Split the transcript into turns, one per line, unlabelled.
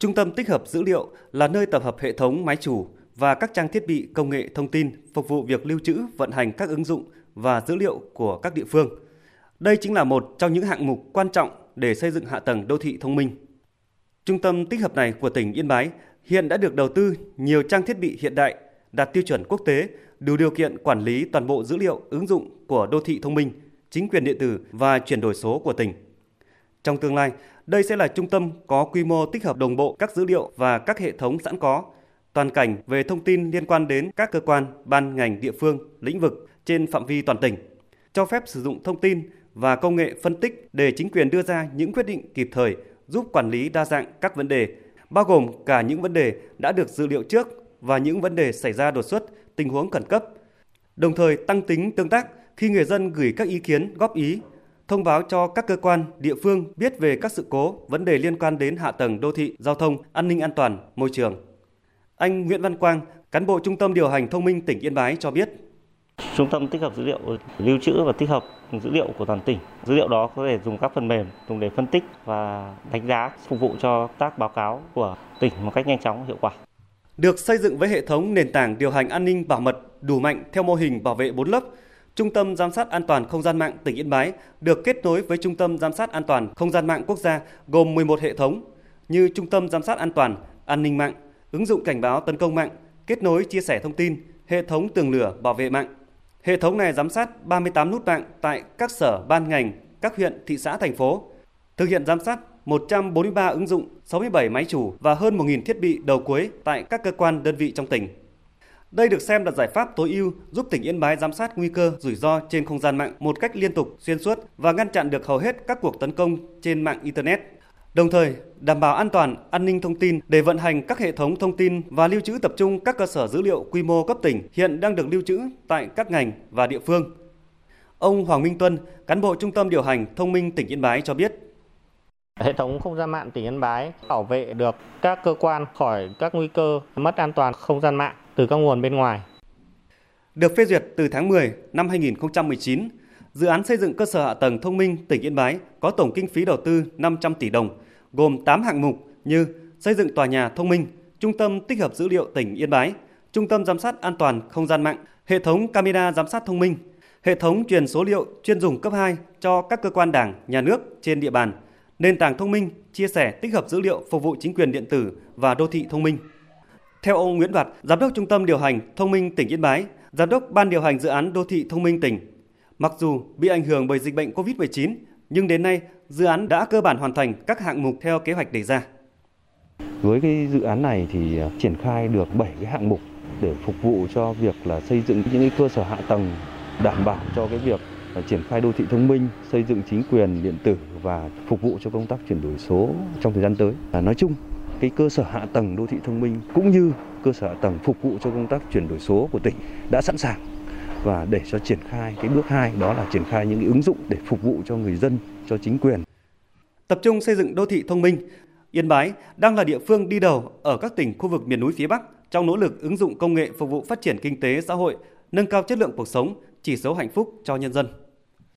Trung tâm tích hợp dữ liệu là nơi tập hợp hệ thống máy chủ và các trang thiết bị công nghệ thông tin phục vụ việc lưu trữ, vận hành các ứng dụng và dữ liệu của các địa phương. Đây chính là một trong những hạng mục quan trọng để xây dựng hạ tầng đô thị thông minh. Trung tâm tích hợp này của tỉnh Yên Bái hiện đã được đầu tư nhiều trang thiết bị hiện đại, đạt tiêu chuẩn quốc tế, đủ điều kiện quản lý toàn bộ dữ liệu ứng dụng của đô thị thông minh, chính quyền điện tử và chuyển đổi số của tỉnh. Trong tương lai, đây sẽ là trung tâm có quy mô tích hợp đồng bộ các dữ liệu và các hệ thống sẵn có, toàn cảnh về thông tin liên quan đến các cơ quan, ban ngành địa phương, lĩnh vực trên phạm vi toàn tỉnh, cho phép sử dụng thông tin và công nghệ phân tích để chính quyền đưa ra những quyết định kịp thời, giúp quản lý đa dạng các vấn đề, bao gồm cả những vấn đề đã được dự liệu trước và những vấn đề xảy ra đột xuất, tình huống khẩn cấp. Đồng thời tăng tính tương tác khi người dân gửi các ý kiến, góp ý, thông báo cho các cơ quan, địa phương biết về các sự cố, vấn đề liên quan đến hạ tầng đô thị, giao thông, an ninh an toàn, môi trường. Anh Nguyễn Văn Quang, cán bộ Trung tâm điều hành thông minh tỉnh Yên Bái cho biết.
Trung tâm tích hợp dữ liệu lưu trữ và tích hợp dữ liệu của toàn tỉnh. Dữ liệu đó có thể dùng các phần mềm dùng để phân tích và đánh giá phục vụ cho tác báo cáo của tỉnh một cách nhanh chóng hiệu quả.
Được xây dựng với hệ thống nền tảng điều hành an ninh bảo mật đủ mạnh theo mô hình bảo vệ 4 lớp, Trung tâm Giám sát An toàn Không gian mạng tỉnh Yên Bái được kết nối với Trung tâm Giám sát An toàn Không gian mạng quốc gia gồm 11 hệ thống như Trung tâm Giám sát An toàn, An ninh mạng, ứng dụng cảnh báo tấn công mạng, kết nối chia sẻ thông tin, hệ thống tường lửa bảo vệ mạng. Hệ thống này giám sát 38 nút mạng tại các sở, ban ngành, các huyện, thị xã, thành phố, thực hiện giám sát 143 ứng dụng, 67 máy chủ và hơn 1.000 thiết bị đầu cuối tại các cơ quan đơn vị trong tỉnh. Đây được xem là giải pháp tối ưu giúp tỉnh Yên Bái giám sát nguy cơ rủi ro trên không gian mạng một cách liên tục, xuyên suốt và ngăn chặn được hầu hết các cuộc tấn công trên mạng Internet. Đồng thời, đảm bảo an toàn, an ninh thông tin để vận hành các hệ thống thông tin và lưu trữ tập trung các cơ sở dữ liệu quy mô cấp tỉnh hiện đang được lưu trữ tại các ngành và địa phương. Ông Hoàng Minh Tuân, cán bộ Trung tâm điều hành thông minh tỉnh Yên Bái cho biết.
Hệ thống không gian mạng tỉnh Yên Bái bảo vệ được các cơ quan khỏi các nguy cơ mất an toàn không gian mạng từ các nguồn bên ngoài.
Được phê duyệt từ tháng 10 năm 2019, dự án xây dựng cơ sở hạ tầng thông minh tỉnh Yên Bái có tổng kinh phí đầu tư 500 tỷ đồng, gồm 8 hạng mục như xây dựng tòa nhà thông minh, trung tâm tích hợp dữ liệu tỉnh Yên Bái, trung tâm giám sát an toàn không gian mạng, hệ thống camera giám sát thông minh, hệ thống truyền số liệu chuyên dùng cấp 2 cho các cơ quan đảng, nhà nước trên địa bàn, nền tảng thông minh, chia sẻ tích hợp dữ liệu phục vụ chính quyền điện tử và đô thị thông minh. Theo ông Nguyễn Vạt, Giám đốc Trung tâm điều hành thông minh tỉnh Yên Bái, Giám đốc Ban điều hành dự án đô thị thông minh tỉnh, mặc dù bị ảnh hưởng bởi dịch bệnh COVID-19, nhưng đến nay dự án đã cơ bản hoàn thành các hạng mục theo kế hoạch đề ra.
Với cái dự án này thì à, triển khai được 7 cái hạng mục để phục vụ cho việc là xây dựng những cái cơ sở hạ tầng đảm bảo cho cái việc à, triển khai đô thị thông minh, xây dựng chính quyền điện tử và phục vụ cho công tác chuyển đổi số trong thời gian tới. À, nói chung cơ sở hạ tầng đô thị thông minh cũng như cơ sở hạ tầng phục vụ cho công tác chuyển đổi số của tỉnh đã sẵn sàng và để cho triển khai cái bước hai đó là triển khai những ứng dụng để phục vụ cho người dân, cho chính quyền.
Tập trung xây dựng đô thị thông minh, Yên Bái đang là địa phương đi đầu ở các tỉnh khu vực miền núi phía Bắc trong nỗ lực ứng dụng công nghệ phục vụ phát triển kinh tế xã hội, nâng cao chất lượng cuộc sống, chỉ số hạnh phúc cho nhân dân.